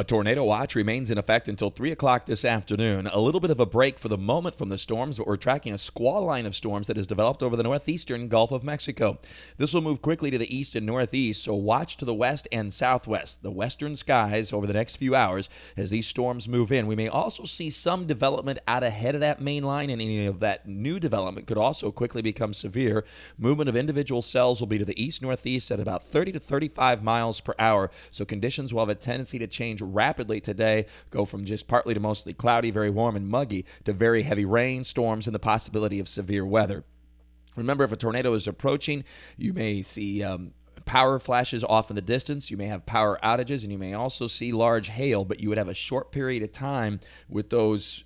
A tornado watch remains in effect until 3 o'clock this afternoon. A little bit of a break for the moment from the storms, but we're tracking a squall line of storms that has developed over the northeastern Gulf of Mexico. This will move quickly to the east and northeast, so watch to the west and southwest, the western skies, over the next few hours as these storms move in. We may also see some development out ahead of that main line, and any of that new development could also quickly become severe. Movement of individual cells will be to the east northeast at about 30 to 35 miles per hour, so conditions will have a tendency to change rapidly today, go from just partly to mostly cloudy, very warm and muggy, to very heavy rain, storms, and the possibility of severe weather. Remember, if a tornado is approaching, you may see um, power flashes off in the distance. You may have power outages, and you may also see large hail, but you would have a short period of time with those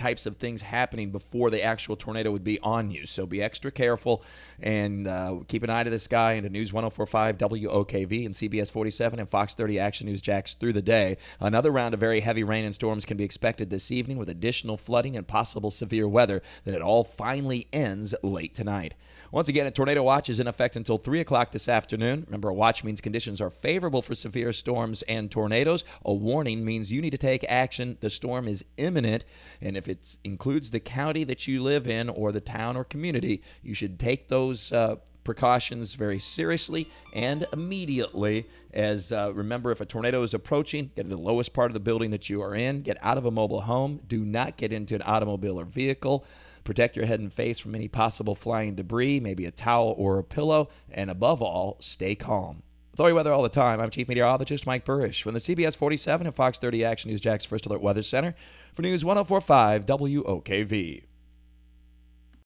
types of things happening before the actual tornado would be on you. So be extra careful and uh, keep an eye to the sky and to News 1045 WOKV and CBS 47 and Fox 30 Action News Jax through the day. Another round of very heavy rain and storms can be expected this evening with additional flooding and possible severe weather. Then it all finally ends late tonight. Once again, a tornado watch is in effect until 3 o'clock this afternoon. Remember, a watch means conditions are favorable for severe storms and tornadoes. A warning means you need to take action. The storm is imminent, and if it includes the county that you live in or the town or community, you should take those uh, precautions very seriously and immediately. As uh, remember, if a tornado is approaching, get to the lowest part of the building that you are in, get out of a mobile home, do not get into an automobile or vehicle. Protect your head and face from any possible flying debris, maybe a towel or a pillow, and above all, stay calm. All weather all the time, I'm Chief Meteorologist Mike Buresh from the CBS 47 and Fox 30 Action News Jax First Alert Weather Center for News 1045 WOKV.